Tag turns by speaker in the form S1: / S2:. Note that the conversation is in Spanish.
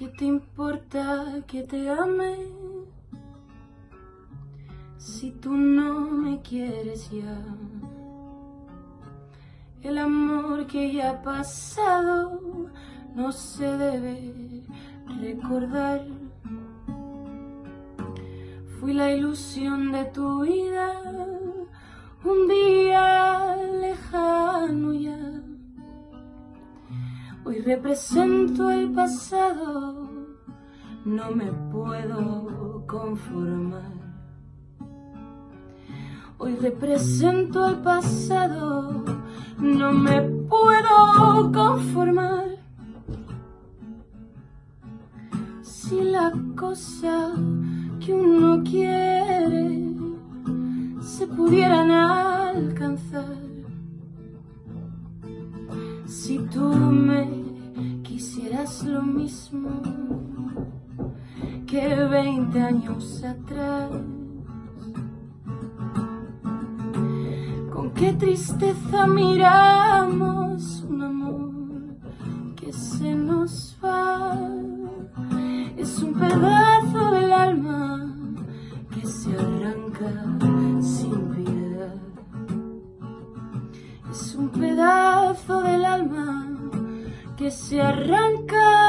S1: ¿Qué te importa que te ame? Si tú no me quieres ya. El amor que ya ha pasado no se debe recordar. Fui la ilusión de tu vida un día Hoy represento el pasado, no me puedo conformar. Hoy represento el pasado, no me puedo conformar. Si la cosa que uno quiere se pudieran alcanzar. Si tú me quisieras lo mismo que veinte años atrás. Con qué tristeza miramos un amor que se nos va. Es un pedazo del alma que se arranca sin piedad. Es un pedazo que se arranca